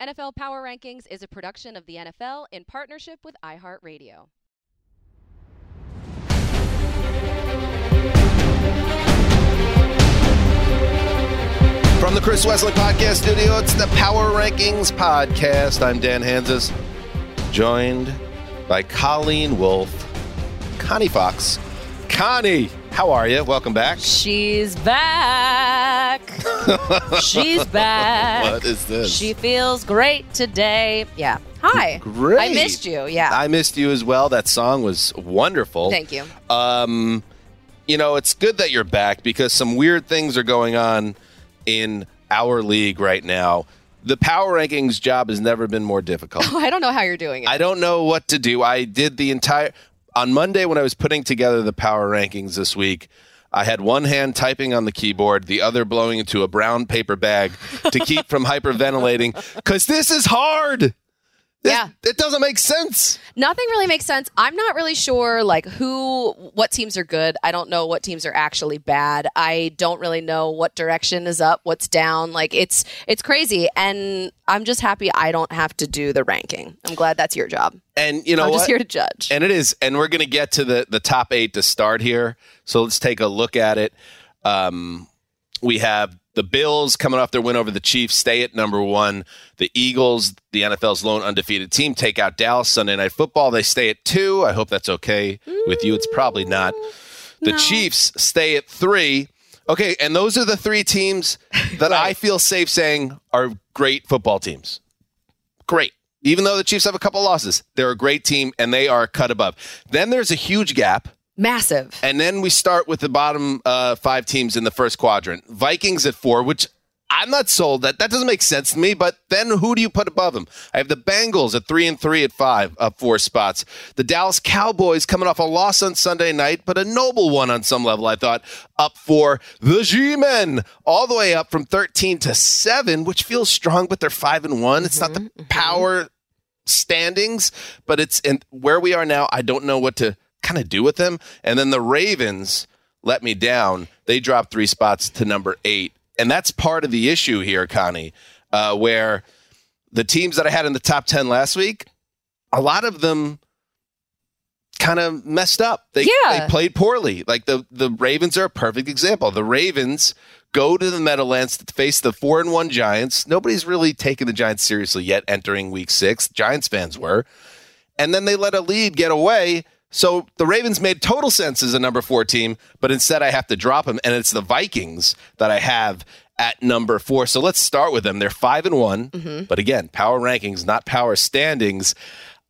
NFL Power Rankings is a production of the NFL in partnership with iHeartRadio. From the Chris Wesley Podcast Studio, it's the Power Rankings Podcast. I'm Dan Hanzus, joined by Colleen Wolfe, Connie Fox. Connie, how are you? Welcome back. She's back. She's back. What is this? She feels great today. Yeah. Hi. Great. I missed you. Yeah. I missed you as well. That song was wonderful. Thank you. Um, you know, it's good that you're back because some weird things are going on in our league right now. The power rankings job has never been more difficult. I don't know how you're doing it. I don't know what to do. I did the entire on Monday when I was putting together the power rankings this week. I had one hand typing on the keyboard, the other blowing into a brown paper bag to keep from hyperventilating because this is hard. This- Yeah. it doesn't make sense. Nothing really makes sense. I'm not really sure like who what teams are good. I don't know what teams are actually bad. I don't really know what direction is up, what's down. Like it's it's crazy and I'm just happy I don't have to do the ranking. I'm glad that's your job. And you know I'm what? just here to judge. And it is, and we're going to get to the the top eight to start here. So let's take a look at it. Um, we have the Bills coming off their win over the Chiefs, stay at number one. The Eagles, the NFL's lone undefeated team, take out Dallas Sunday Night Football. They stay at two. I hope that's okay with you. It's probably not. The Chiefs stay at three. Okay, and those are the three teams that I feel safe saying are great football teams. Great. Even though the Chiefs have a couple losses, they're a great team and they are cut above. Then there's a huge gap. Massive. And then we start with the bottom uh, five teams in the first quadrant. Vikings at four, which I'm not sold that. That doesn't make sense to me. But then who do you put above them? I have the Bengals at three and three at five, up four spots. The Dallas Cowboys coming off a loss on Sunday night, but a noble one on some level, I thought, up four. The G-Men all the way up from 13 to seven, which feels strong, but they're five and one. It's not the mm-hmm, mm-hmm. power standings, but it's in where we are now. I don't know what to kind of do with them. And then the Ravens let me down. They dropped three spots to number eight. And that's part of the issue here, Connie, uh, where the teams that I had in the top 10 last week, a lot of them kind of messed up. They, Yeah. they played poorly. Like the, the Ravens are a perfect example. The Ravens go to the Meadowlands to face the four and one Giants. Nobody's really taken the Giants seriously yet entering week six. Giants fans were. And then they let a lead get away. So the Ravens made total sense as a number four team, but instead I have to drop them. And it's the Vikings that I have at number four. So let's start with them. They're five and one, mm-hmm. but again, power rankings, not power standings.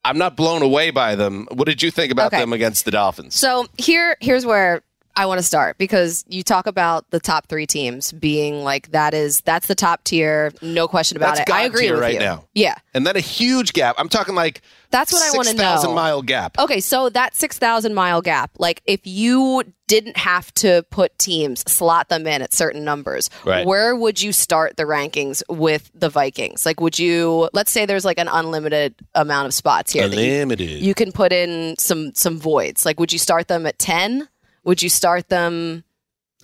I'm not blown away by them. What did you think about Okay. them against the Dolphins? So here, here's where I want to start because you talk about the top three teams being like that is that's the top tier, no question about That's it. I agree tier with right you. now. Yeah, and then a huge gap. I'm talking like That's what I wanna 6,000 know. mile gap. Okay, so that 6,000 mile gap, like if you didn't have to put teams, slot them in at certain numbers, Right. where would you start the rankings with the Vikings? Like, would you, let's say there's like an unlimited amount of spots here. that you- Unlimited. you can put in some some voids. Like, would you start them at 10? Would you start them?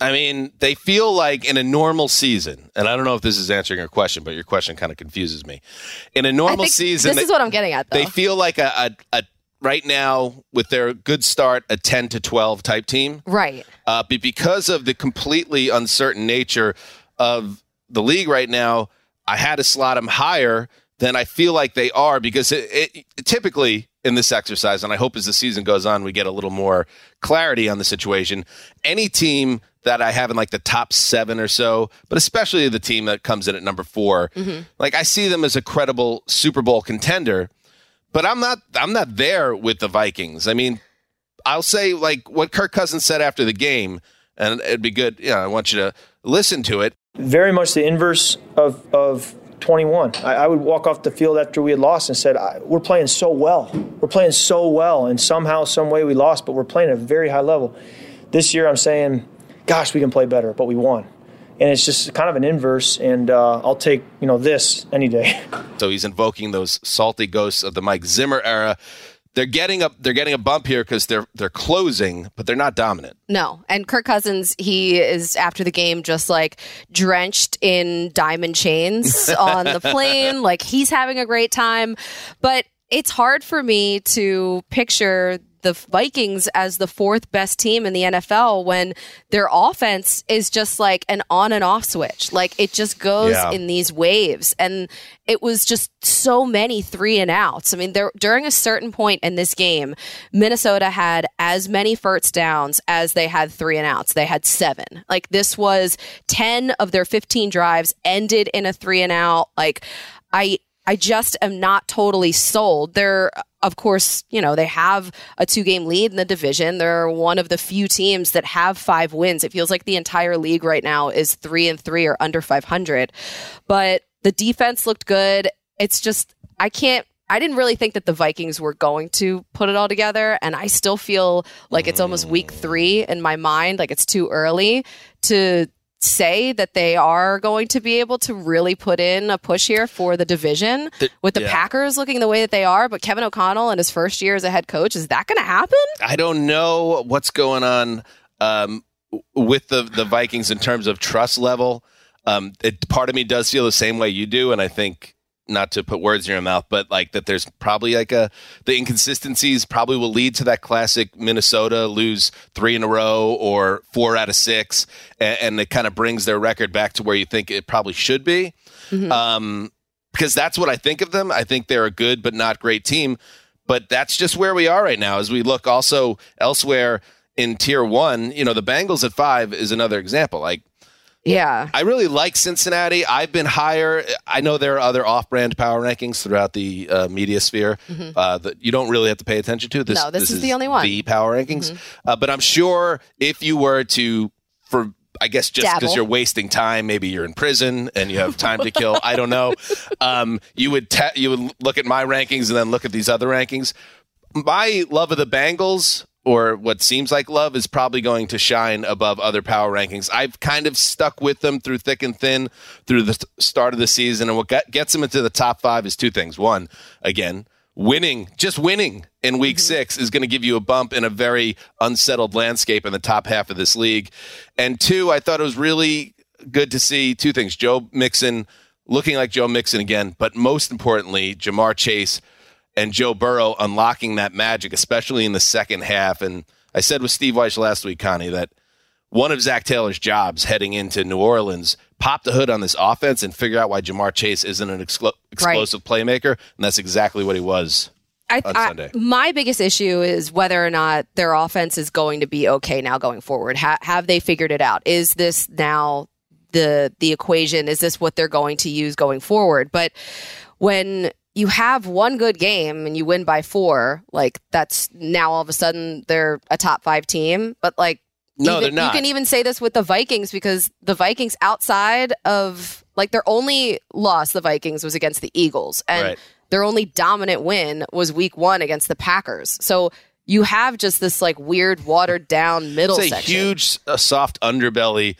I mean, they feel like in a normal season, and I don't know if this is answering your question, but your question kind of confuses me. In a normal season, this they, is what I'm getting at, though. they feel like a, a, a right now with their good start, a 10 to 12 type team. right. Uh, but because of the completely uncertain nature of the league right now, I had to slot them higher than I feel like they are because it, it, typically in this exercise, and I hope as the season goes on, we get a little more clarity on the situation. Any team that I have in like the top seven or so, but especially the team that comes in at number 4 mm-hmm. like I see them as a credible Super Bowl contender. But I'm not. I'm not there with the Vikings. I mean, I'll say like what Kirk Cousins said after the game, and it'd be good. You know, I want you to listen to it. very much the inverse of, of 21. I, I would walk off the field after we had lost and said, "We're playing so well. We're playing so well, and somehow, some way, we lost, but we're playing at a very high level." This year, I'm saying, "Gosh, we can play better," but we won. And it's just kind of an inverse and uh, i'll take you know this any day. So he's invoking those salty ghosts of the mike zimmer era. They're getting a they're getting a bump here because they're they're closing, but they're not dominant. No, and Kirk Cousins, he is after the game just like drenched in diamond chains on the plane, like he's having a great time, but it's hard for me to picture the Vikings as the fourth best team in the NFL when their offense is just like an on and off switch. Like it just goes yeah. in these waves. And it was just so many three and outs. I mean, there during a certain point in this game, Minnesota had as many first downs as they had three and outs. They had seven. Like this was 10 of their 15 drives ended in a three and out. Like I I just am not totally sold. They're, of course, you know, they have a two game lead in the division. They're one of the few teams that have five wins. It feels like the entire league right now is three and three or under 500. But the defense looked good. It's just, I can't I didn't really think that the Vikings were going to put it all together. And I still feel like it's almost week three in my mind. Like it's too early to say that they are going to be able to really put in a push here for the division the, with the yeah. Packers looking the way that they are. But Kevin O'Connell in his first year as a head coach, is that going to happen? I don't know what's going on um, with the, the Vikings in terms of trust level. Um, it, part of me does feel the same way you do. And I think not to put words in your mouth, but like that there's probably like a the inconsistencies probably will lead to that classic Minnesota lose three in a row or four out of six, and, and it kind of brings their record back to where you think it probably should be. Mm-hmm. Um, because that's what I think of them. I think they're a good but not great team. But that's just where we are right now as we look also elsewhere in tier one. You know, the Bengals at five is another example. Like yeah. I really like Cincinnati. I've been higher. I know there are other off brand power rankings throughout the uh, media sphere mm-hmm. uh, that you don't really have to pay attention to. This, no, this, this is, is, the only one. The power rankings. Mm-hmm. Uh, but I'm sure if you were to, for I guess just because you're wasting time, maybe you're in prison and you have time to kill. I don't know. Um, you would te- you would look at my rankings and then look at these other rankings. My love of the Bengals or what seems like love is probably going to shine above other power rankings. I've kind of stuck with them through thick and thin through the start of the season. And what gets them into the top five is two things. One, again, winning, just winning in week mm-hmm. six is going to give you a bump in a very unsettled landscape in the top half of this league. And two, I thought it was really good to see two things Joe Mixon looking like Joe Mixon again, but most importantly, Ja'Marr Chase and Joe Burrow unlocking that magic, especially in the second half. And I said with Steve Wyche last week, Connie, that one of Zac Taylor's jobs heading into New Orleans, pop the hood on this offense and figure out why Ja'Marr Chase isn't an exclo- explosive right. playmaker. And that's exactly what he was. I, I, my biggest issue is whether or not their offense is going to be okay now going forward. Ha- have they figured it out? Is this now the the equation? Is this what they're going to use going forward? But when you have one good game and you win by four, like that's now all of a sudden they're a top five team. But like, no, even, they're not. You can even say this with the Vikings because the Vikings outside of like their only loss, the Vikings was against the Eagles, and right. their only dominant win was Week One against the Packers. So you have just this like weird watered down middle it's a section. huge uh, soft underbelly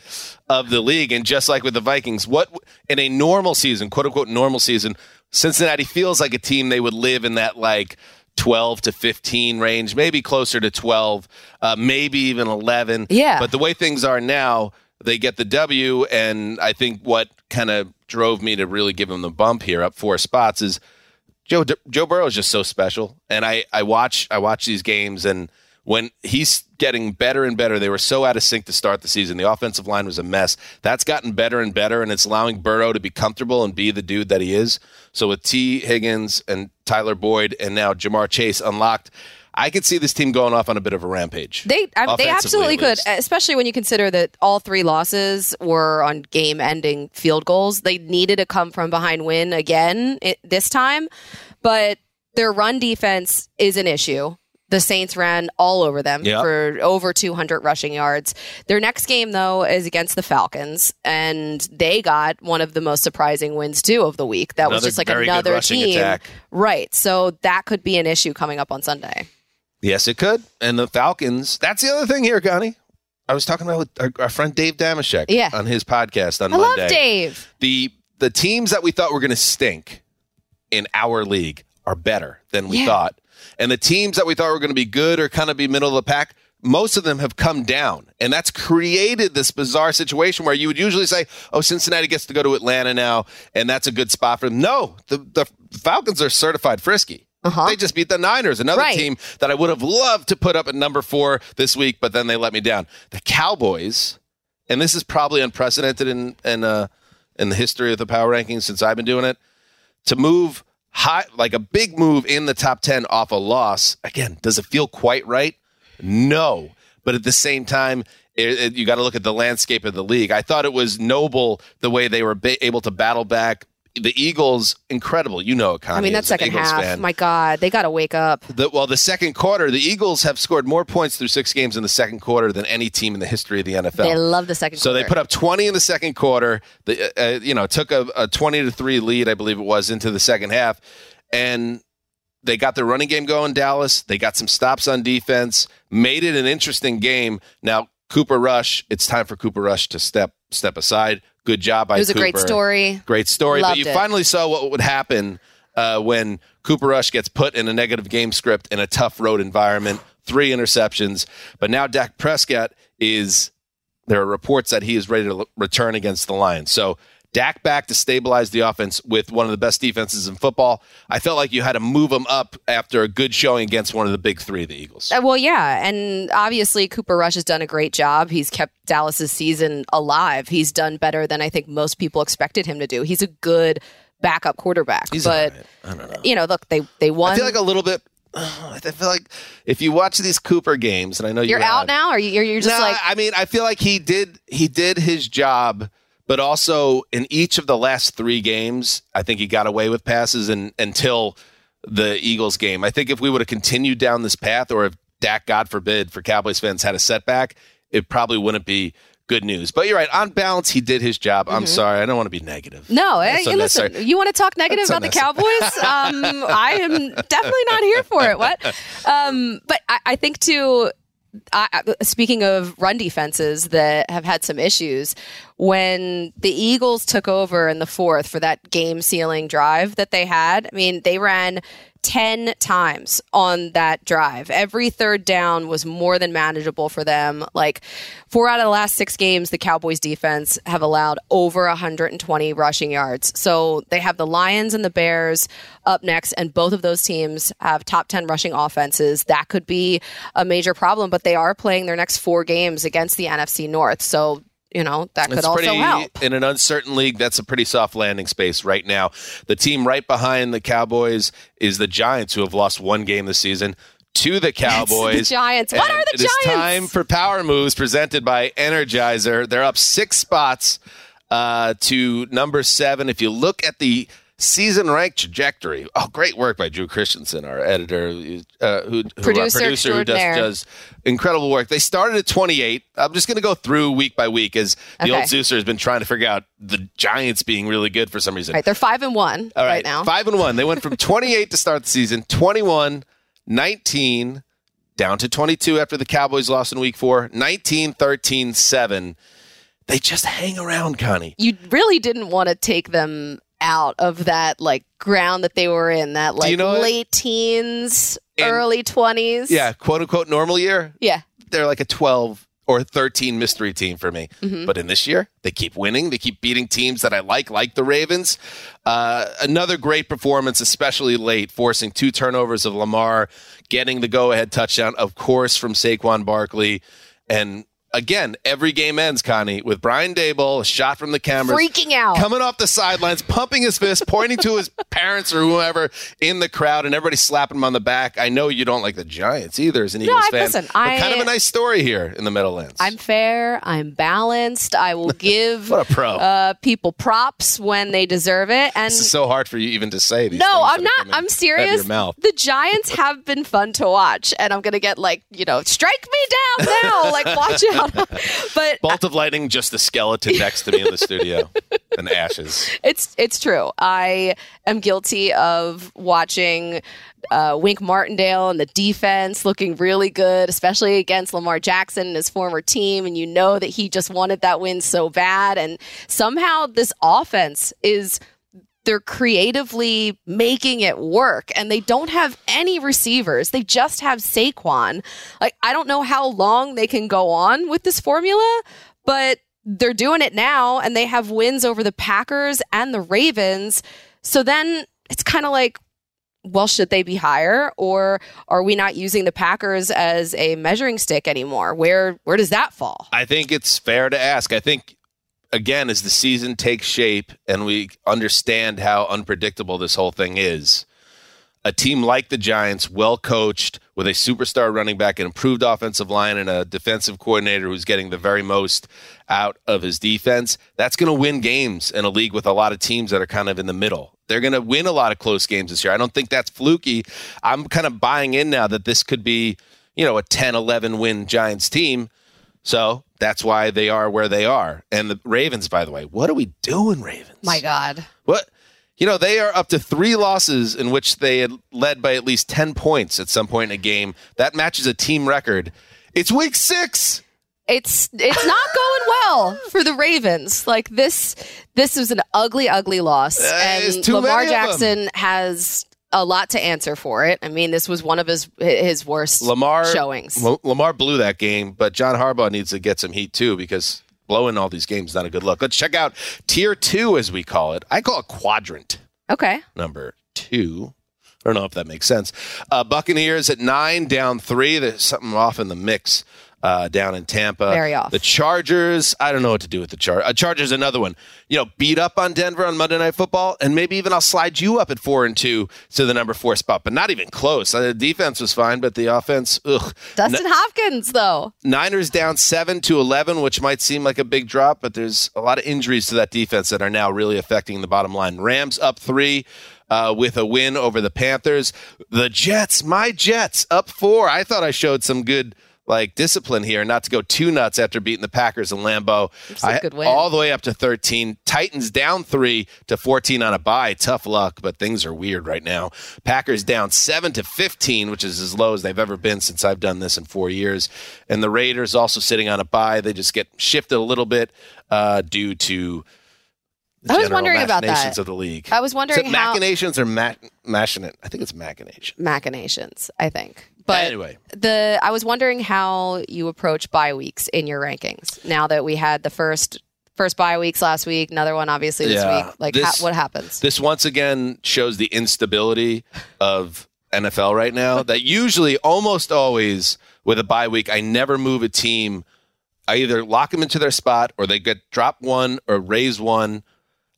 of the league and just like with the vikings what in a normal season quote unquote normal season Cincinnati feels like a team they would live in that like 12 to 15 range, maybe closer to 12, uh, maybe even 11. Yeah. But the way things are now, they get the W. And I think what kind of drove me to really give them the bump here up four spots is Joe Joe Burrow is just so special. And I, I watch I watch these games and – when he's getting better and better. They were so out of sync to start the season. The offensive line was a mess. That's gotten better and better, and it's allowing Burrow to be comfortable and be the dude that he is. So with Tee Higgins and Tyler Boyd and now Ja'Marr Chase unlocked. I could see this team going off on a bit of a rampage. They they absolutely could, especially when you consider that all three losses were on game-ending field goals. They needed to come from behind win again it, this time, but their run defense is an issue The Saints ran all over them Yep. for over 200 rushing yards. Their next game, though, is against the Falcons, and they got one of the most surprising wins too of the week. That was just like another team, attack. right? So that could be an issue coming up on Sunday. Yes, it could. And the Falcons. That's the other thing here, Connie. I was talking about with our, our friend Dave Dameshek Yeah. on his podcast on I Monday. love Dave. The the teams that we thought were going to stink in our league are better than we Yeah. thought, and the teams that we thought were going to be good or kind of be middle of the pack. Most of them have come down, and that's created this bizarre situation where you would usually say, "Oh, Cincinnati gets to go to Atlanta now, and that's a good spot for them." No, the the Falcons are certified frisky. Uh-huh. They just beat the Niners, another Right. team that I would have loved to put up at number four this week, but then they let me down. The Cowboys, and this is probably unprecedented in in uh, in the history of the power rankings since I've been doing it, to move high like a big move in the top ten off a loss. Again, does it feel quite right? No, but at the same time. It, it- you got to look at the landscape of the league. I thought it was noble the way they were ba- able to battle back. The Eagles, incredible. You know, Connie, I mean, that second Eagles half, fan. my God, they got to wake up. The, well, the second quarter, the Eagles have scored more points through six games in the second quarter than any team in the history of the NFL. They love the second so quarter. they put up 20 in the second quarter. The, uh, you know, took a, a 20 to three lead, I believe it was, into the second half, and they got their running game going. Dallas, they got some stops on defense, made it an interesting game. Now Cooper Rush, it's time for Cooper Rush to step step aside. Good job by It was a great story. Great story. but you it. finally saw what would happen uh, when Cooper Rush gets put in a negative game script in a tough road environment. Three interceptions. But now Dak Prescott is, there are reports that he is ready to l- return against the Lions. So Dak back to stabilize the offense with one of the best defenses in football. I felt like you had to move him up after a good showing against one of the big three, the Eagles. Uh, well, yeah, and obviously Cooper Rush has done a great job. He's kept Dallas's season alive. He's done better than I think most people expected him to do. He's a good backup quarterback, He's but right. I don't know. you know, look, they they won. I feel like a little bit. I feel like if you watch these Cooper games, and I know you're you out have, now, or you- you're, you're just No, like I mean, I feel like he did he did his job, but also in each of the last three games, I think he got away with passes and until the Eagles game. I think if we would have continued down this path, or if Dak, God forbid, for Cowboys fans had a setback, it probably wouldn't be good news. But you're right. On balance, he did his job. I'm sorry. I don't want to be negative. Mm-hmm. No, That's eh, listen. You want to talk negative about the Cowboys? um, I am definitely not here for it. What? Um, but I, I think too. I, speaking of run defenses that have had some issues, when the Eagles took over in the fourth for that game sealing drive that they had, I mean, they ran 10 times on that drive. Every third down was more than manageable for them. Like four out of the last six games, the Cowboys defense have allowed over 120 rushing yards. So they have the Lions and the Bears up next, and both of those teams have top 10 rushing offenses. That could be a major problem, but they are playing their next four games against the NFC North. So, you know, that could It's also pretty help. in an uncertain league. That's a pretty soft landing space right now. The team right behind the Cowboys is the Giants, who have lost one game this season to the Cowboys. the Giants. What are the It is Giants? time for power moves presented by Energizer. They're up six spots uh, to number seven. If you look at the season rank trajectory, oh, great work by Drew Christensen, our editor, uh, who, who Producer producer who does, does incredible work. They started at 28. I'm just going to go through week by week as the Okay. old Zeuser has been trying to figure out the Giants being really good for some reason. Right, they're five and one All right, now. Five and one. They went from 28 to start the season, 21, 19, down to 22 after the Cowboys lost in week four, 19, 13, 7. They just hang around, Connie. you really didn't want to take them out of that like ground that they were in that like you know late teens And- early 20s Yeah, quote unquote normal year. yeah They're like a 12 or 13 mystery team for me. Mm-hmm. But in this year, they keep winning. They keep beating teams that I like, like the Ravens. Uh, another great performance, especially late, forcing two turnovers of Lamar, getting the go ahead touchdown, of course, from Saquon Barkley. And again, every game ends, Connie, with Brian Daboll, a shot from the camera, Freaking out. coming off the sidelines, pumping his fist, pointing to his parents or whoever in the crowd, and everybody slapping him on the back. I know you don't like the Giants either as an Eagles I- fan. listen, I- kind of a nice story here in the Meadowlands. I'm fair. I'm balanced. I will give What a pro. uh, people props when they deserve it. And this is so hard for you even to say these no, I'm not. I'm serious. your mouth. The Giants have been fun to watch, and I'm gonna get like you know, strike me down now. like watch out. But Bolt of lightning, just the skeleton next to me in the studio, and ashes. it's it's true. I am guilty of watching uh, Wink Martindale and the defense looking really good, especially against Lamar Jackson and his former team. And you know that he just wanted that win so bad, and somehow this offense is they're creatively making it work and they don't have any receivers. They just have Saquon. Like I don't know how long they can go on with this formula, but they're doing it now and they have wins over the Packers and the Ravens. So then it's kind of like well, should they be higher or are we not using the Packers as a measuring stick anymore? Where where does that fall? I think it's fair to ask. I think again, as the season takes shape and we understand how unpredictable this whole thing is, a team like the Giants, well coached, with a superstar running back, an improved offensive line, and a defensive coordinator who's getting the very most out of his defense, that's going to win games in a league with a lot of teams that are kind of in the middle. They're going to win a lot of close games this year. I don't think that's fluky. I'm kind of buying in now that this could be, you know, a 10 11 win Giants team. So that's why they are where they are. And the Ravens, by the way, what are we doing, Ravens? My God. What? You know, they are up to three losses in which they had led by at least 10 points at some point in a game. That matches a team record. It's week six. it's it's not going well for the Ravens. Like this this was an ugly, ugly loss. there's and Lamar many of 'em. Jackson has a lot to answer for it. I mean, this was one of his his worst Lamar showings. L- Lamar blew that game, but John Harbaugh needs to get some heat too because blowing all these games is not a good look. Let's check out tier two, as we call it. I call it quadrant Okay. number two. I don't know if that makes sense. Uh, Buccaneers at nine, down three. There's something off in the mix uh, down in Tampa. Very off. The Chargers, I don't know what to do with the Char. Uh, Chargers, another one. You know, beat up on Denver on Monday Night Football, and maybe even I'll slide you up at four and two to the number four spot, but not even close. Uh, the defense was fine, but the offense, ugh. Dustin Hopkins though. Niners down seven to eleven, which might seem like a big drop, but there's a lot of injuries to that defense that are now really affecting the bottom line. Rams up three. Uh, with a win over the Panthers, the Jets, my Jets, up four. I thought I showed some good like discipline here, not to go too nuts after beating the Packers in Lambeau. It's good win. All the way up to thirteen. Titans down three to fourteen on a bye. Tough luck, but things are weird right now. Packers down seven to fifteen, which is as low as they've ever been since I've done this in four years. And the Raiders also sitting on a bye. They just get shifted a little bit uh, due to. I was wondering about that. machinations of the league. I was wondering how machinations or ma- machinate? I think it's machination. machinations, I think. But Anyway. the I was wondering how you approach bye weeks in your rankings. Now that we had the first first bye weeks last week, another one obviously this Yeah. week. Like This- ha- what happens? This once again shows the instability of NFL right now. that usually, almost always, with a bye week, I never move a team. I either lock them into their spot or they get drop one or raise one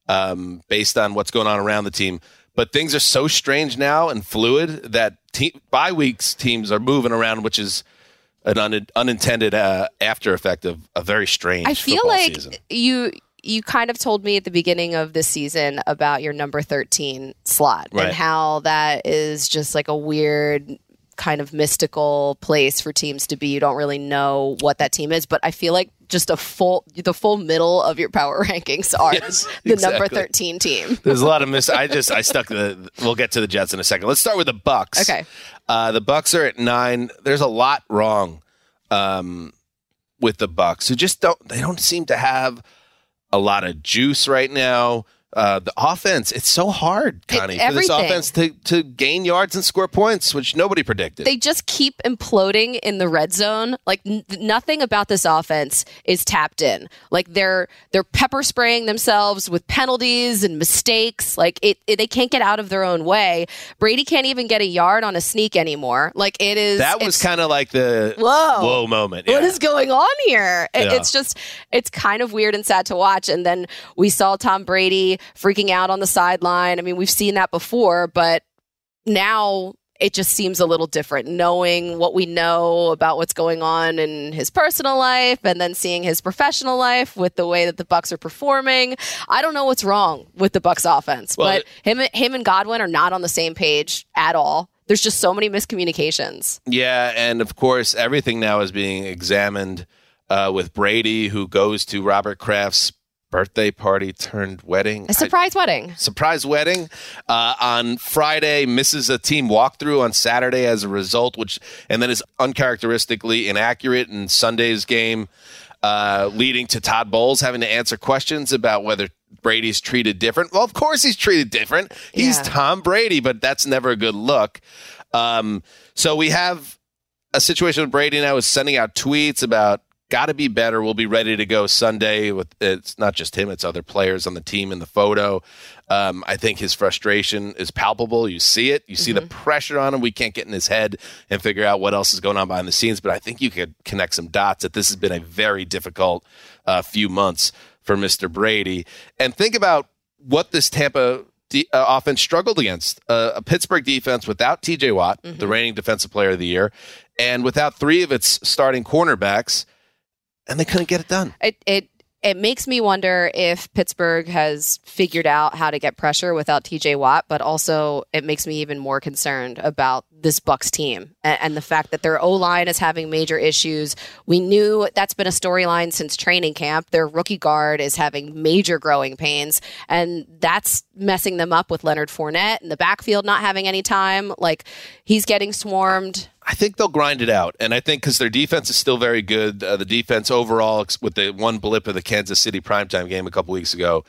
um, based on what's going on around the team. But things are so strange now and fluid that te- bye weeks teams are moving around, which is an un- unintended uh, after effect of a very strange. I feel like season. you you kind of told me at the beginning of this season about your number 13 slot Right. and how that is just like a weird kind of mystical place for teams to be. You don't really know what that team is, but I feel like just a full the full middle of your power rankings are Yes, the number 13 team. There's a lot of miss. I just I stuck the. We'll get to the Jets in a second. Let's start with the Bucks. Okay. Uh, the Bucks are at nine. There's a lot wrong um, with the Bucks, who just don't. They don't seem to have a lot of juice right now. Uh, the offense. It's so hard, Connie, for this offense to, to gain yards and score points, which nobody predicted. they just keep imploding in the red zone. Like n- nothing about this offense is tapped in. Like they're they're pepper spraying themselves with penalties and mistakes. Like it, it- they can't get out of their own way. Brady can't even get a yard on a sneak anymore. Like it is. that was kind of like the Whoa. whoa moment. What yeah. is going on here? It- Yeah. It's just, it's kind of weird and sad to watch. And then we saw Tom Brady freaking out on the sideline. I mean, we've seen that before, but now it just seems a little different. Knowing what we know about what's going on in his personal life and then seeing his professional life with the way that the bucks are performing i don't know what's wrong with the bucks offense Well, but him him and godwin are not on the same page at all. There's just so many miscommunications. Yeah, and of course, everything now is being examined uh, with Brady, who goes to Robert Kraft's birthday party turned wedding. a surprise wedding surprise wedding uh, on Friday. Misses a team walkthrough on Saturday as a result, which and then is uncharacteristically inaccurate in Sunday's game, uh, leading to Todd Bowles having to answer questions about whether Brady's treated different. Well, of course he's treated different. He's Yeah. Tom Brady, but that's never a good look. Um, so we have a situation with Brady now is sending out tweets about got to be better. We'll be ready to go Sunday. With it's not just him; it's other players on the team in the photo. Um, I think his frustration is palpable. You see it. You see the pressure on him. We can't get in his head and figure out what else is going on behind the scenes. But I think you could connect some dots that this has been a very difficult uh, few months for Mr. Brady. And think about what this Tampa de- uh, offense struggled against uh, a Pittsburgh defense without TJ Watt, the reigning defensive player of the year, and without three of its starting cornerbacks, and they couldn't get it done. it it it makes me wonder if Pittsburgh has figured out how to get pressure without TJ Watt, but also it makes me even more concerned about this Bucks team and, and the fact that their O line is having major issues. We knew that's been a storyline since training camp. Their rookie guard is having major growing pains, and that's messing them up with Leonard Fournette in the backfield not having any time. Like he's getting swarmed. I think they'll grind it out, and I think because their defense is still very good, uh, the defense overall, with the one blip of the Kansas City primetime game a couple weeks ago,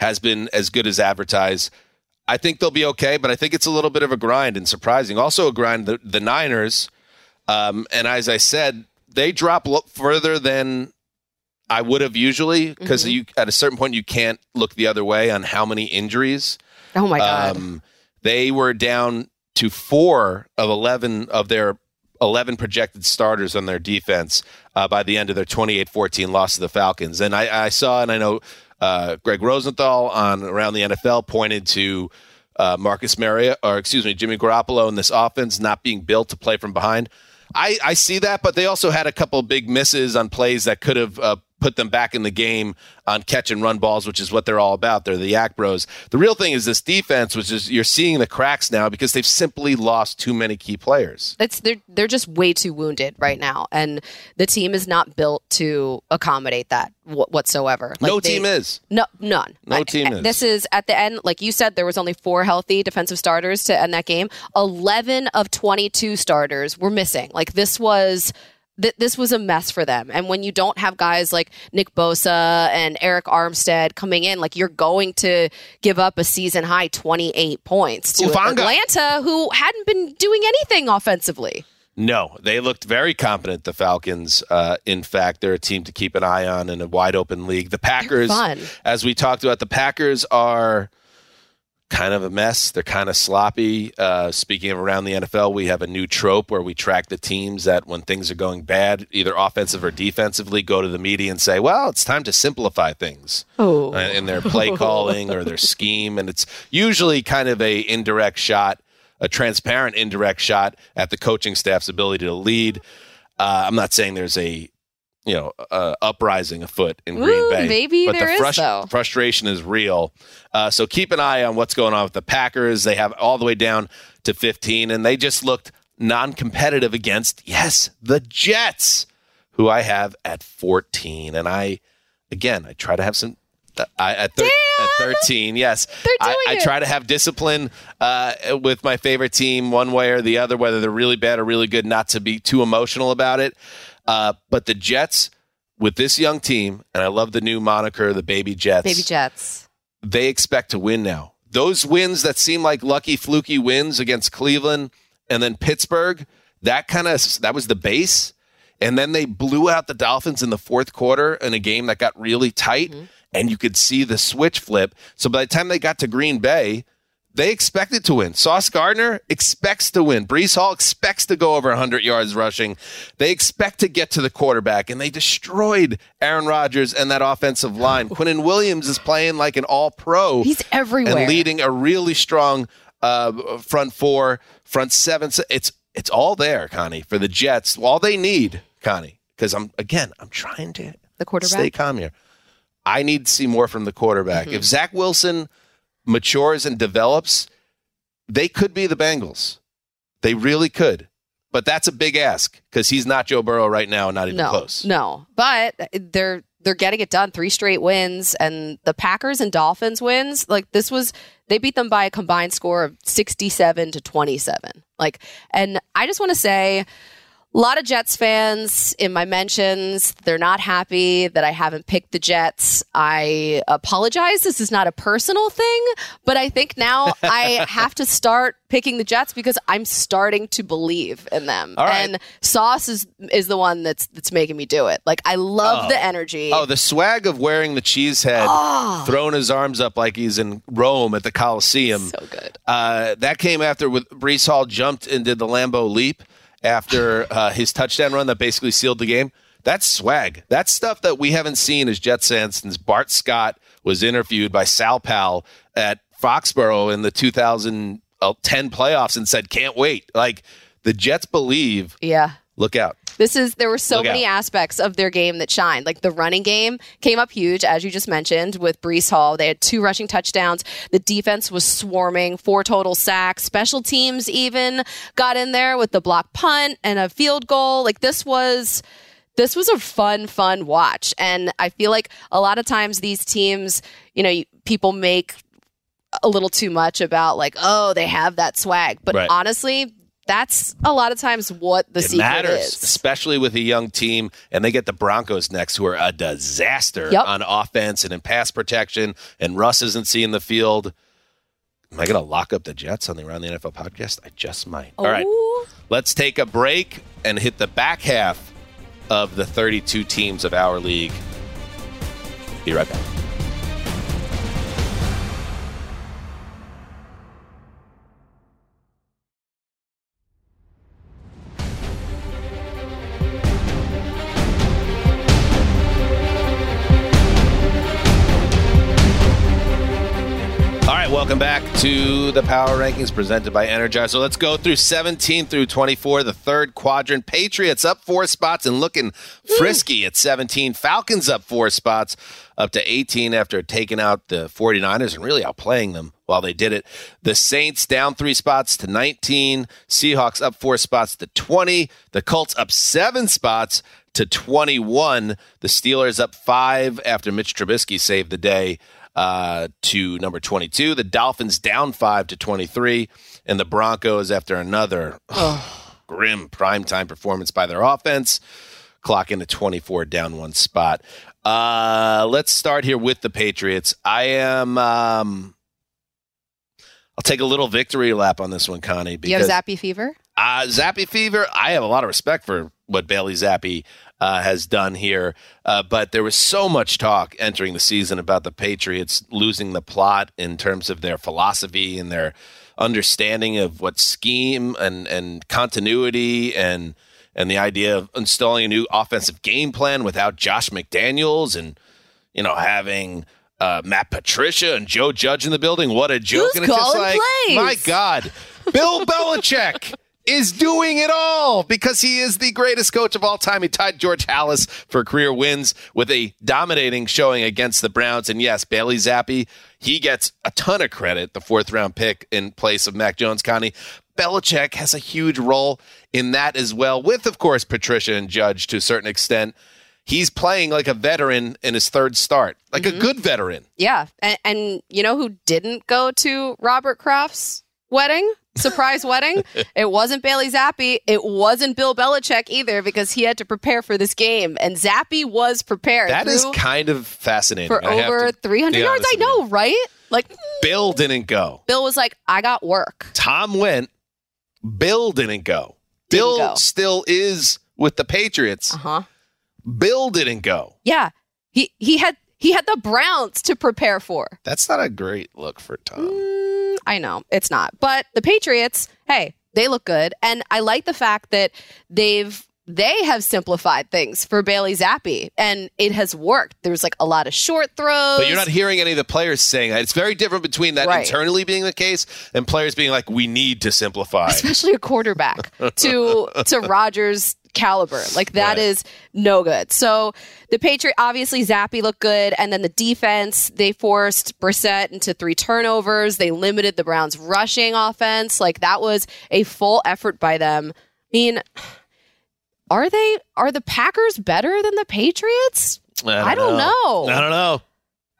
has been as good as advertised. I think they'll be okay, but I think it's a little bit of a grind and surprising. Also, a grind. The, the Niners, um, and as I said, they drop lo- further than I would have usually because you at a certain point you can't look the other way on how many injuries. Oh my god! Um, they were down to four of 11 of their 11 projected starters on their defense uh, by the end of their 28 14 loss to the Falcons. And I, I saw, and I know uh, Gregg Rosenthal on Around the NFL pointed to uh, Marcus Mariota, or excuse me, Jimmy Garoppolo in this offense not being built to play from behind. I, I see that, but they also had a couple big misses on plays that could have uh, put them back in the game on catch and run balls, which is what they're all about. They're the YAC Bros. The real thing is this defense, which is you're seeing the cracks now because they've simply lost too many key players. it's they're they're just way too wounded right now, and the team is not built to accommodate that wh- whatsoever. no Like, they- team is. No, none. No I- team I- is. This is at the end, like you said, there was only four healthy defensive starters to end that game. Eleven of twenty-two starters were missing. Like this was. Th- This was a mess for them, and when you don't have guys like Nick Bosa and Arik Armstead coming in, like you're going to give up a season high 28 points to Ufanga. Atlanta, who hadn't been doing anything offensively. No, they looked very competent. The Falcons, uh, in fact, they're a team to keep an eye on in a wide open league. The Packers, as we talked about, the Packers are kind of a mess. They're kind of sloppy. Uh, speaking of around the NFL, we have a new trope where we track the teams that when things are going bad, either offensive or defensively, go to the media and say, "Well, it's time to simplify things." Oh. uh, in their play calling or their scheme, and it's usually kind of a indirect shot, a transparent indirect shot at the coaching staff's ability to lead. Uh, I'm not saying there's a you know uh, uprising afoot in Green Bay, maybe but there the is, though. frustration is real. Uh, so keep an eye on what's going on with the Packers. They have all the way down to 15, and they just looked non-competitive against yes the Jets, who I have at 14, and I again I try to have some. I, at, thir- at 13, yes. I, I try to have discipline uh, with my favorite team one way or the other, whether they're really bad or really good, not to be too emotional about it. Uh, but the Jets, with this young team, and I love the new moniker, the Baby Jets. Baby Jets. they expect to win now. Those wins that seem like lucky, fluky wins against Cleveland and then Pittsburgh, that kind of that was the base. And then they blew out the Dolphins in the fourth quarter in a game that got really tight, mm-hmm. And you could see the switch flip. So by the time they got to Green Bay, they expected to win. Sauce Gardner expects to win. Breece Hall expects to go over 100 yards rushing. They expect to get to the quarterback, and they destroyed Aaron Rodgers and that offensive line. Quinnen Williams is playing like an all pro. He's everywhere. And leading a really strong uh, front four, front seven. It's, it's all there, Connie, for the Jets. All they need, Connie, because I'm, again, I'm trying to the quarterback. stay calm here. I need to see more from the quarterback. Mm-hmm. If Zach Wilson – matures and develops, they could be the Bengals. They really could. But that's a big ask because he's not Joe Burrow right now, not even no, close. No, but they're they're getting it done. Three straight wins, and the Packers and Dolphins wins. Like this was, they beat them by a combined score of sixty-seven to twenty-seven. Like, and I just want to say, a lot of Jets fans in my mentions, they're not happy that I haven't picked the Jets. I apologize. This is not a personal thing, but I think now I have to start picking the Jets because I'm starting to believe in them. And Sauce is is the one that's that's making me do it. Like I love oh. the energy. Oh, the swag of wearing the cheese head, oh. throwing his arms up like he's in Rome at the Coliseum. So good. Uh, that came after with Breece Hall jumped and did the Lambo leap after uh, his touchdown run that basically sealed the game. That's swag. That's stuff that we haven't seen as Jets fans since Bart Scott was interviewed by Sal Pal at Foxborough in the 2010 playoffs and said, "Can't wait." Like the Jets believe. Yeah. Look out. This is there were so Look many out. aspects of their game that shined. Like the running game came up huge, as you just mentioned, with Breece Hall. They had two rushing touchdowns. The defense was swarming, four total sacks. Special teams even got in there with the block punt and a field goal. Like this was this was a fun, fun watch. And I feel like a lot of times these teams, you know, people make a little too much about like, oh, they have that swag. But right. honestly, that's a lot of times what the it secret matters, is. especially with a young team, and they get the Broncos next, who are a disaster yep. on offense and in pass protection. And Russ isn't seeing the field. Am I going to lock up the Jets on the Around the NFL podcast? I just might. All right, let's take a break and hit the back half of the 32 teams of our league. Be right back. Welcome back to the Power Rankings presented by Energize. So let's go through 17 through 24, the third quadrant. Patriots up four spots and looking frisky at 17. Falcons up four spots up to 18 after taking out the 49ers and really outplaying them while they did it. The Saints down three spots to 19. Seahawks up four spots to 20. The Colts up seven spots to 21. The Steelers up five after Mitch Trubisky saved the day uh, to number 22. The Dolphins down 5 to 23. And the Broncos, after another oh, grim primetime performance by their offense, clock into 24 down one spot. Uh, let's start here with the Patriots. I am. Um, I'll take a little victory lap on this one, Connie. Because, you have Zappe fever? Uh, Zappe fever. I have a lot of respect for what Bailey Zappe uh, has done here. Uh, but there was so much talk entering the season about the Patriots losing the plot in terms of their philosophy and their understanding of what scheme and, and continuity and and the idea of installing a new offensive game plan without Josh McDaniels and you know having uh, Matt Patricia and Joe Judge in the building. What a joke! Who's and it's just like, plays? my God, Bill Belichick is doing it all because he is the greatest coach of all time. He tied George Halas for career wins with a dominating showing against the Browns. And yes, Bailey Zappe, he gets a ton of credit, the fourth round pick in place of Mac Jones Connie. Belichick has a huge role in that as well, with, of course, Patricia and Judge to a certain extent. He's playing like a veteran in his third start, like mm-hmm. a good veteran. Yeah. And, and you know who didn't go to Robert Kraft's wedding? Surprise wedding. It wasn't Bailey Zappe. It wasn't Bill Belichick either because he had to prepare for this game. And Zappe was prepared. That is kind of fascinating. for I over to 300 yards. I know, right? Like, Bill didn't go. Bill was like, I got work. Tom went. Bill didn't go. Bill go. still is with the Patriots. Uh huh. Bill didn't go. Yeah. He, he had. He had the Browns to prepare for. That's not a great look for Tom. Mm, I know it's not, but the Patriots, hey, they look good, and I like the fact that they've they have simplified things for Bailey Zappe, and it has worked. There's like a lot of short throws, But you're not hearing any of the players saying that. It's very different between that Right. internally being the case and players being like, "We need to simplify." especially a quarterback to to Rodgers caliber. Like that Right. is no good. So the Patriot obviously Zappe looked good, and then the defense they forced Brissett into three turnovers. They limited the Browns' rushing offense. Like that was a full effort by them. I mean, are they are the Packers better than the Patriots? I don't know. I don't know.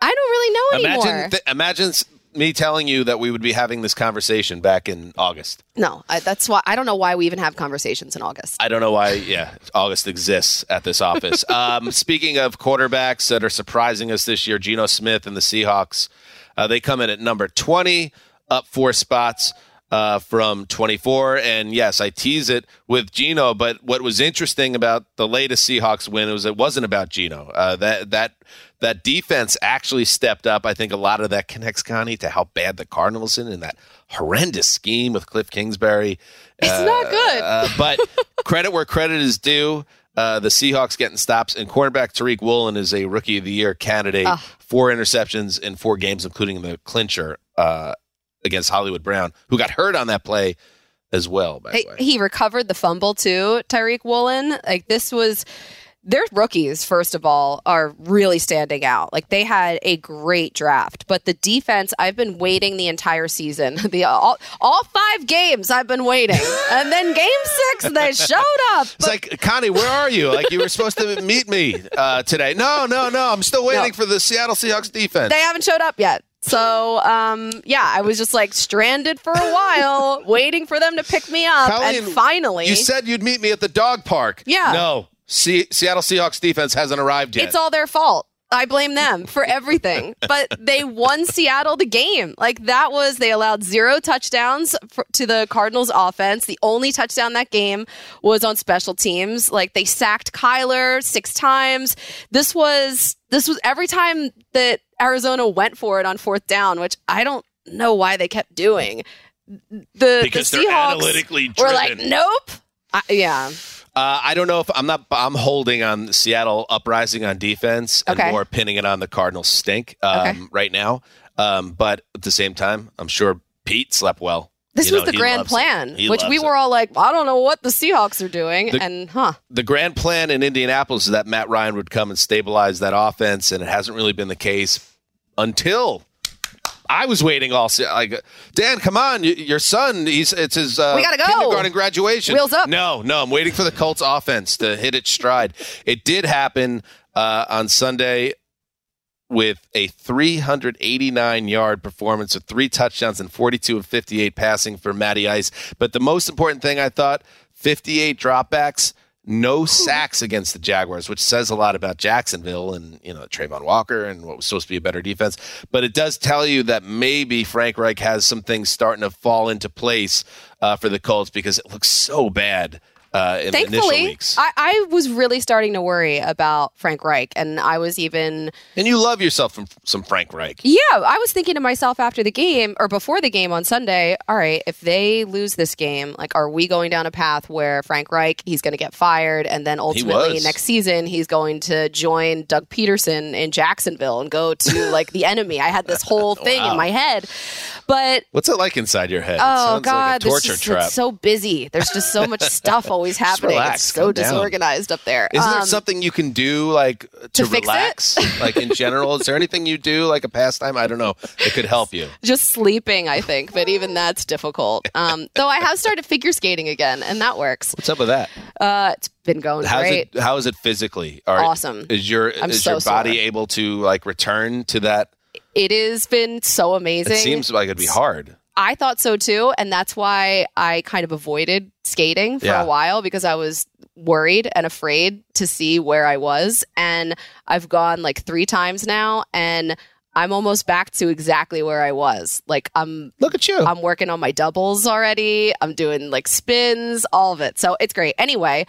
I don't really know anymore. Imagine, th- imagine me telling you that we would be having this conversation back in August. no, I, that's why I don't know why we even have conversations in August. I don't know why, yeah, August exists at this office. um, speaking of quarterbacks that are surprising us this year, Geno Smith and the Seahawks, uh, they come in at number 20, up four spots uh, from 24. And yes, I tease it with Gino. but what was interesting about the latest Seahawks win was it wasn't about Gino. Uh, that, that, that defense actually stepped up. I think a lot of that connects, Connie, to how bad the Cardinals in in that horrendous scheme with Cliff Kingsbury. It's not good. Uh, but credit where credit is due. Uh, the Seahawks getting stops, and cornerback Tariq Woolen is a Rookie of the Year candidate. Four interceptions in four games, including the clincher uh, against Hollywood Brown, who got hurt on that play as well. By the way, he recovered the fumble too, Tyreek Woolen. Like this was their rookies, first of all, are really standing out. Like they had a great draft, but the defense, I've been waiting the entire season. The all, all five games I've been waiting. and then game six, they showed up. it's like Connie, where are you? Like you were supposed to meet me uh, today. No, no, no. I'm still waiting No. for the Seattle Seahawks defense. They haven't showed up yet. So, um, yeah, I was just like stranded for a while, waiting for them to pick me up. Colleen, and finally, you said you'd meet me at the dog park. Yeah. No, Se- Seattle Seahawks defense hasn't arrived yet. It's all their fault. I blame them for everything. but they won Seattle the game. Like that was they allowed zero touchdowns for, to the Cardinals offense. The only touchdown that game was on special teams. Like they sacked Kyler 6 times. This was this was every time that Arizona went for it on fourth down, which I don't know why they kept doing. The Because the they're Seahawks were like, nope. I, yeah. Uh, I don't know if I'm not. I'm holding on Seattle uprising on defense and Okay. more pinning it on the Cardinals stink um, Okay. right now. Um, but at the same time, I'm sure Pete slept well. This You was know, the grand plan, which we loves it. were all like, I don't know what the Seahawks are doing. The- and, huh. The grand plan in Indianapolis is that Matt Ryan would come and stabilize that offense, and it hasn't really been the case until. I was waiting all se- like Dan, come on, y- your son. He's it's his uh, We gotta go. kindergarten graduation. Wheels up. No, no, I'm waiting for the Colts offense to hit its stride. It did happen uh, on Sunday with a 389 yard performance with three touchdowns and 42 of 58 passing for Matty Ice. But the most important thing I thought 58 dropbacks, no sacks against the Jaguars, which says a lot about Jacksonville and, you know, Travon Walker and what was supposed to be a better defense. But it does tell you that maybe Frank Reich has some things starting to fall into place uh, for the Colts because it looks so bad uh, in the initial Thankfully, weeks. I, I was really starting to worry about Frank Reich. And I was even, and you love yourself from some Frank Reich. yeah, I was thinking to myself after the game or before the game on Sunday, all right, if they lose this game, like, are we going down a path where Frank Reich, he's going to get fired and then ultimately next season he's going to join Doug Pederson in Jacksonville and go to like the enemy? I had this whole thing Wow. in my head. But What's it like inside your head? it Oh sounds God! like a torture just, trap. It's so busy. There's just so much stuff always happening. relax, it's so calm down. disorganized up there. Isn't there Um, something you can do like to, to relax? like in general, is there anything you do like a pastime? I don't know. It could help you. just sleeping? I think, but even that's difficult. Um, though I have started figure skating again, and that works. What's up with that? Uh, it's been going How's great. it? How is it physically? Are, Awesome. Is your I'm is so your body sore. able to like return to that? It has been so amazing. It seems like it'd be hard. I thought so too, and that's why I kind of avoided skating for Yeah. a while because I was worried and afraid to see where I was. And I've gone like three times now, and I'm almost back to exactly where I was. Like I'm Look at you. I'm working on my doubles already. I'm doing like spins, all of it. So it's great. Anyway,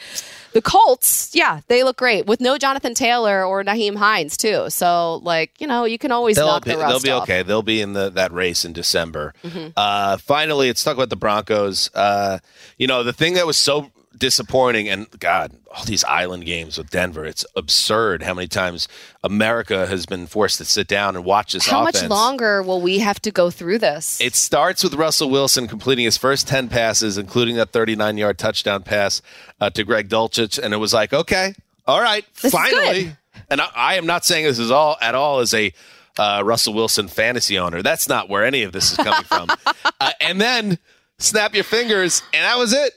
the Colts, yeah, they look great with no Jonathan Taylor or Nyheim Hines too. So like you know, you can always They'll knock be, the rust they'll be off. okay. They'll be in the that race in December. Mhm. Uh, finally, let's talk about the Broncos. Uh, you know, the thing that was so disappointing, and God, all these island games with Denver, it's absurd how many times America has been forced to sit down and watch this How offense. much longer will we have to go through this? It starts with Russell Wilson completing his first 10 passes, including that 39 yard touchdown pass uh, to Greg Dulcich. And it was like, okay, all right, This finally. And I, I am not saying this is all at all as a uh, Russell Wilson fantasy owner. That's not where any of this is coming from. uh, and then snap your fingers, and that was it.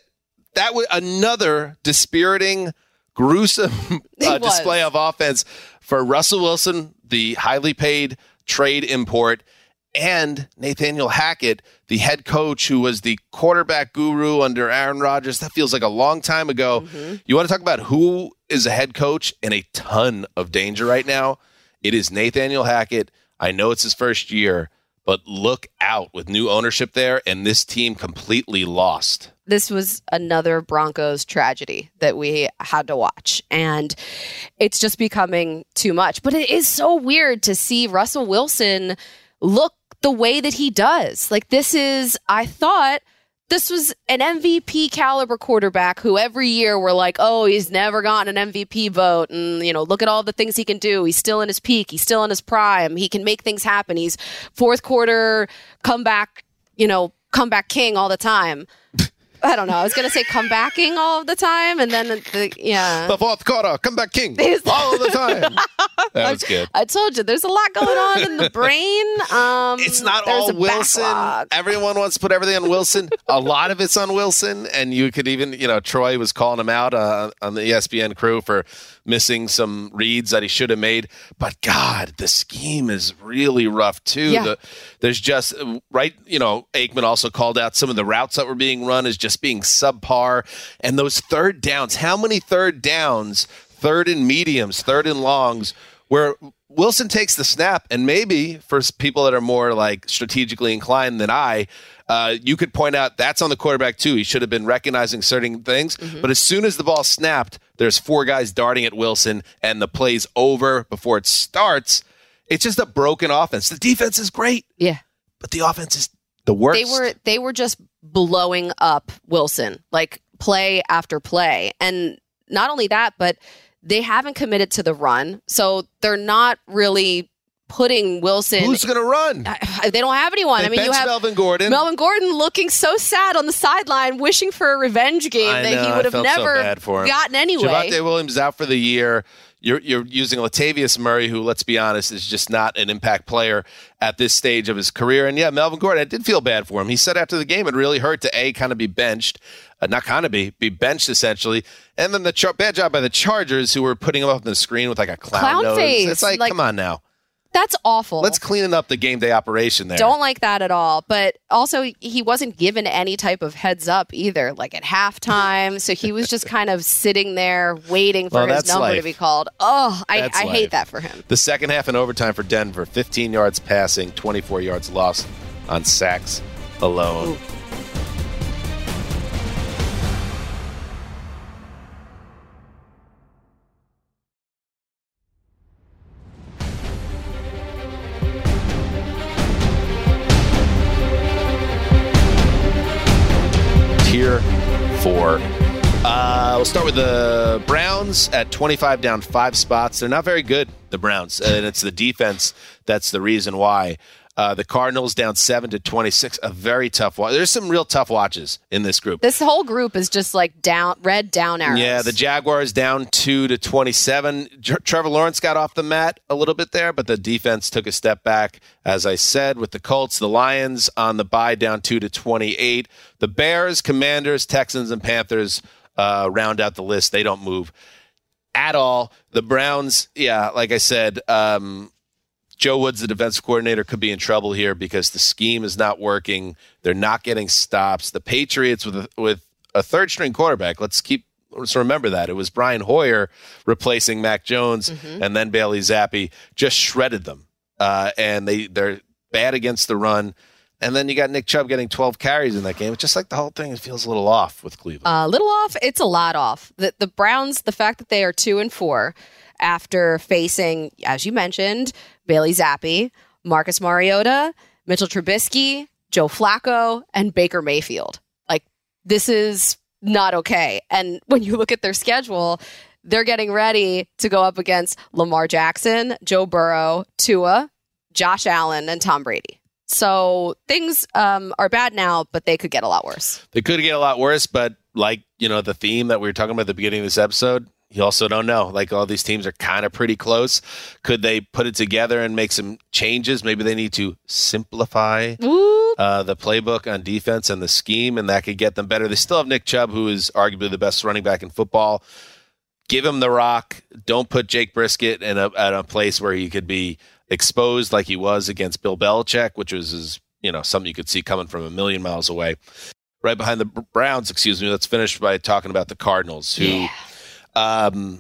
That was another dispiriting, gruesome uh, display of offense for Russell Wilson, the highly paid trade import, and Nathaniel Hackett, the head coach who was the quarterback guru under Aaron Rodgers. That feels like a long time ago. You want to talk about who is a head coach in a ton of danger right now? It is Nathaniel Hackett. I know it's his first year, but look out with new ownership there, and this team completely lost. This was another Broncos tragedy that we had to watch. And it's just becoming too much. But it is so weird to see Russell Wilson look the way that he does. Like, this is, I thought. This was an MVP caliber quarterback who every year we're like, oh, he's never gotten an MVP vote. And, you know, look at all the things he can do. He's still in his peak. He's still in his prime. He can make things happen. He's fourth quarter comeback, you know, comeback king all the time. I don't know. I was gonna say comebacking all the time, and then the, yeah. The fourth quarter, come back king all the time. that was good. I told you, there's a lot going on in the brain. Um, It's not all Wilson. backlog. Everyone wants to put everything on Wilson. a lot of it's on Wilson, and you could even, you know, Troy was calling him out uh, on the ESPN crew for missing some reads that he should have made. But God, the scheme is really rough too. Yeah. The, there's just right, you know, Aikman also called out some of the routes that were being run is just being subpar, and those third downs. How many third downs? Third and mediums, third and longs, where Wilson takes the snap, and maybe for people that are more like strategically inclined than I, uh, you could point out that's on the quarterback too. He should have been recognizing certain things. But as soon as the ball snapped, there's four guys darting at Wilson, and the play's over before it starts. It's just a broken offense. The defense is great, Yeah, but the offense is the worst. they were they were just blowing up Wilson like play after play, and not only that, but they haven't committed to the run, so they're not really putting Wilson. Who's going to run? I- they don't have anyone. They I mean, you have Melvin Gordon. Melvin Gordon looking so sad on the sideline, wishing for a revenge game I that know, he I would have felt so never for gotten anyway. Javonte Williams is out for the year. You're you're using Latavius Murray, who, let's be honest, is just not an impact player at this stage of his career. And yeah, Melvin Gordon, I did feel bad for him. He said after the game it really hurt to a kind of be benched, uh, not kind of be be benched essentially, and then the char- bad job by the Chargers, who were putting him up on the screen with like a clown, Clown nose. face, It's like, like- come on now, That's awful. let's clean up the game day operation there. Don't like that at all. But also, he wasn't given any type of heads up either, like at halftime. so he was just kind of sitting there waiting for Well, his number to be called. Oh, I, I hate that for him. The second half in overtime for Denver, 15 yards passing, 24 yards lost on sacks alone. Tier four. Uh, we'll start with the Browns at 25 down five spots. They're not very good, the Browns, and it's the defense that's the reason why. Uh, the Cardinals down seven to 26, a very tough watch. There's some real tough watches in this group. This whole group is just like down, red down arrows. Yeah, the Jaguars down two to twenty-seven. Trevor Lawrence got off the mat a little bit there, but the defense took a step back. As I said, with the Colts, the Lions on the bye down two to twenty-eight. The Bears, Commanders, Texans, and Panthers uh, round out the list. They don't move at all. The Browns, yeah, like I said, um, Joe Woods, the defensive coordinator, could be in trouble here because the scheme is not working. They're not getting stops. The Patriots with a, with a third string quarterback. Let's keep let's remember that it was Brian Hoyer replacing Mac Jones, Mhm. and then Bailey Zappe just shredded them. Uh, and they they're bad against the run. And then you got Nick Chubb getting 12 carries in that game. It's just like the whole thing it feels a little off with Cleveland. A little off. It's a lot off. The, the Browns, the fact that they are two and four after facing, as you mentioned, Bailey Zappe, Marcus Mariota, Mitchell Trubisky, Joe Flacco, and Baker Mayfield. Like, this is not okay. And when you look at their schedule, they're getting ready to go up against Lamar Jackson, Joe Burrow, Tua, Josh Allen, and Tom Brady. So things um, are bad now, but they could get a lot worse. They could get a lot worse, but like, you know, the theme that we were talking about at the beginning of this episode, you also don't know. Like all these teams are kind of pretty close. Could they put it together and make some changes? Maybe they need to simplify uh, the playbook on defense and the scheme, and that could get them better. They still have Nick Chubb, who is arguably the best running back in football. Give him the rock. Don't put Jacoby Brissett in a, at a place where he could be exposed like he was against Bill Belichick, which was his, you know something you could see coming from a million miles away. Right behind the Browns, excuse me. Let's finish by talking about the Cardinals, who Yeah. Um,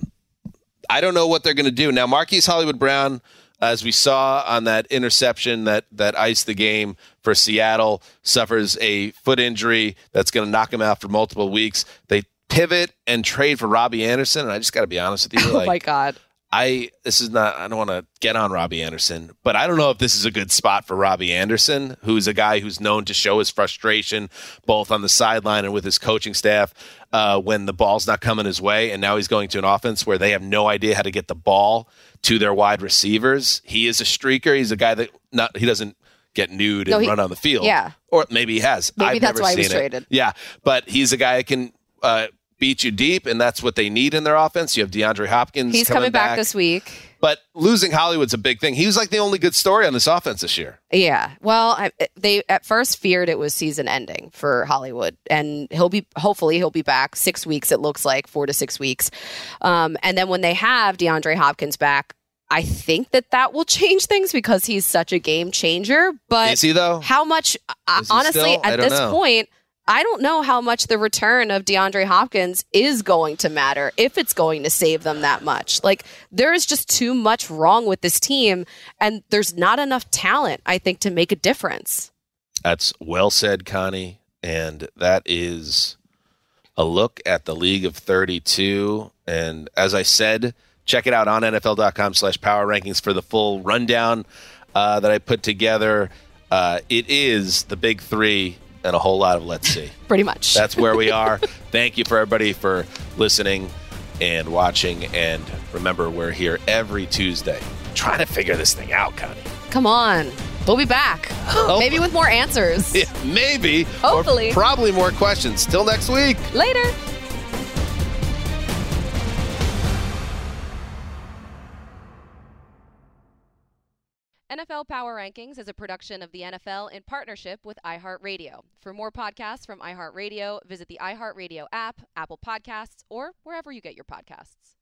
I don't know what they're going to do now. Marquise Hollywood Brown, as we saw on that interception that that iced the game for Seattle, suffers a foot injury that's going to knock him out for multiple weeks. They pivot and trade for Robbie Anderson, and I just got to be honest with you, oh my God. I this is not I don't want to get on Robbie Anderson, but I don't know if this is a good spot for Robbie Anderson, who's a guy who's known to show his frustration both on the sideline and with his coaching staff uh, when the ball's not coming his way, and now he's going to an offense where they have no idea how to get the ball to their wide receivers. He is a streaker. He's a guy that not he doesn't get nude and No, he- run on the field. yeah. or maybe he has. Maybe I've that's never why he was seen it. traded. Yeah, but he's a guy that can. Uh, Beat you deep, and that's what they need in their offense. You have DeAndre Hopkins. He's coming back, this week. But losing Hollywood's a big thing. He was like the only good story on this offense this year. Yeah. Well, I, they at first feared it was season ending for Hollywood, and he'll be hopefully he'll be back six weeks. It looks like four to six weeks, um, and then when they have DeAndre Hopkins back. I think that that will change things because he's such a game changer. But Is he though? how much uh, honestly still? At this know. point i don't know how much the return of deandre hopkins is going to matter if it's going to save them that much like there is just too much wrong with this team and there's not enough talent i think to make a difference That's well said, Connie. And that is a look at the League of 32. And as I said, check it out on NFL.com slash power rankings for the full rundown uh, that I put together. Uh, it is the big three and a whole lot of let's see. pretty much That's where we are. Thank you for everybody for listening and watching. And remember, we're here every Tuesday trying to figure this thing out, Connie. come on we'll be back maybe with more answers Yeah, maybe. Hopefully. Probably more questions. Till next week. later NFL Power Rankings is a production of the NFL in partnership with iHeartRadio. For more podcasts from iHeartRadio, visit the iHeartRadio app, Apple Podcasts, or wherever you get your podcasts.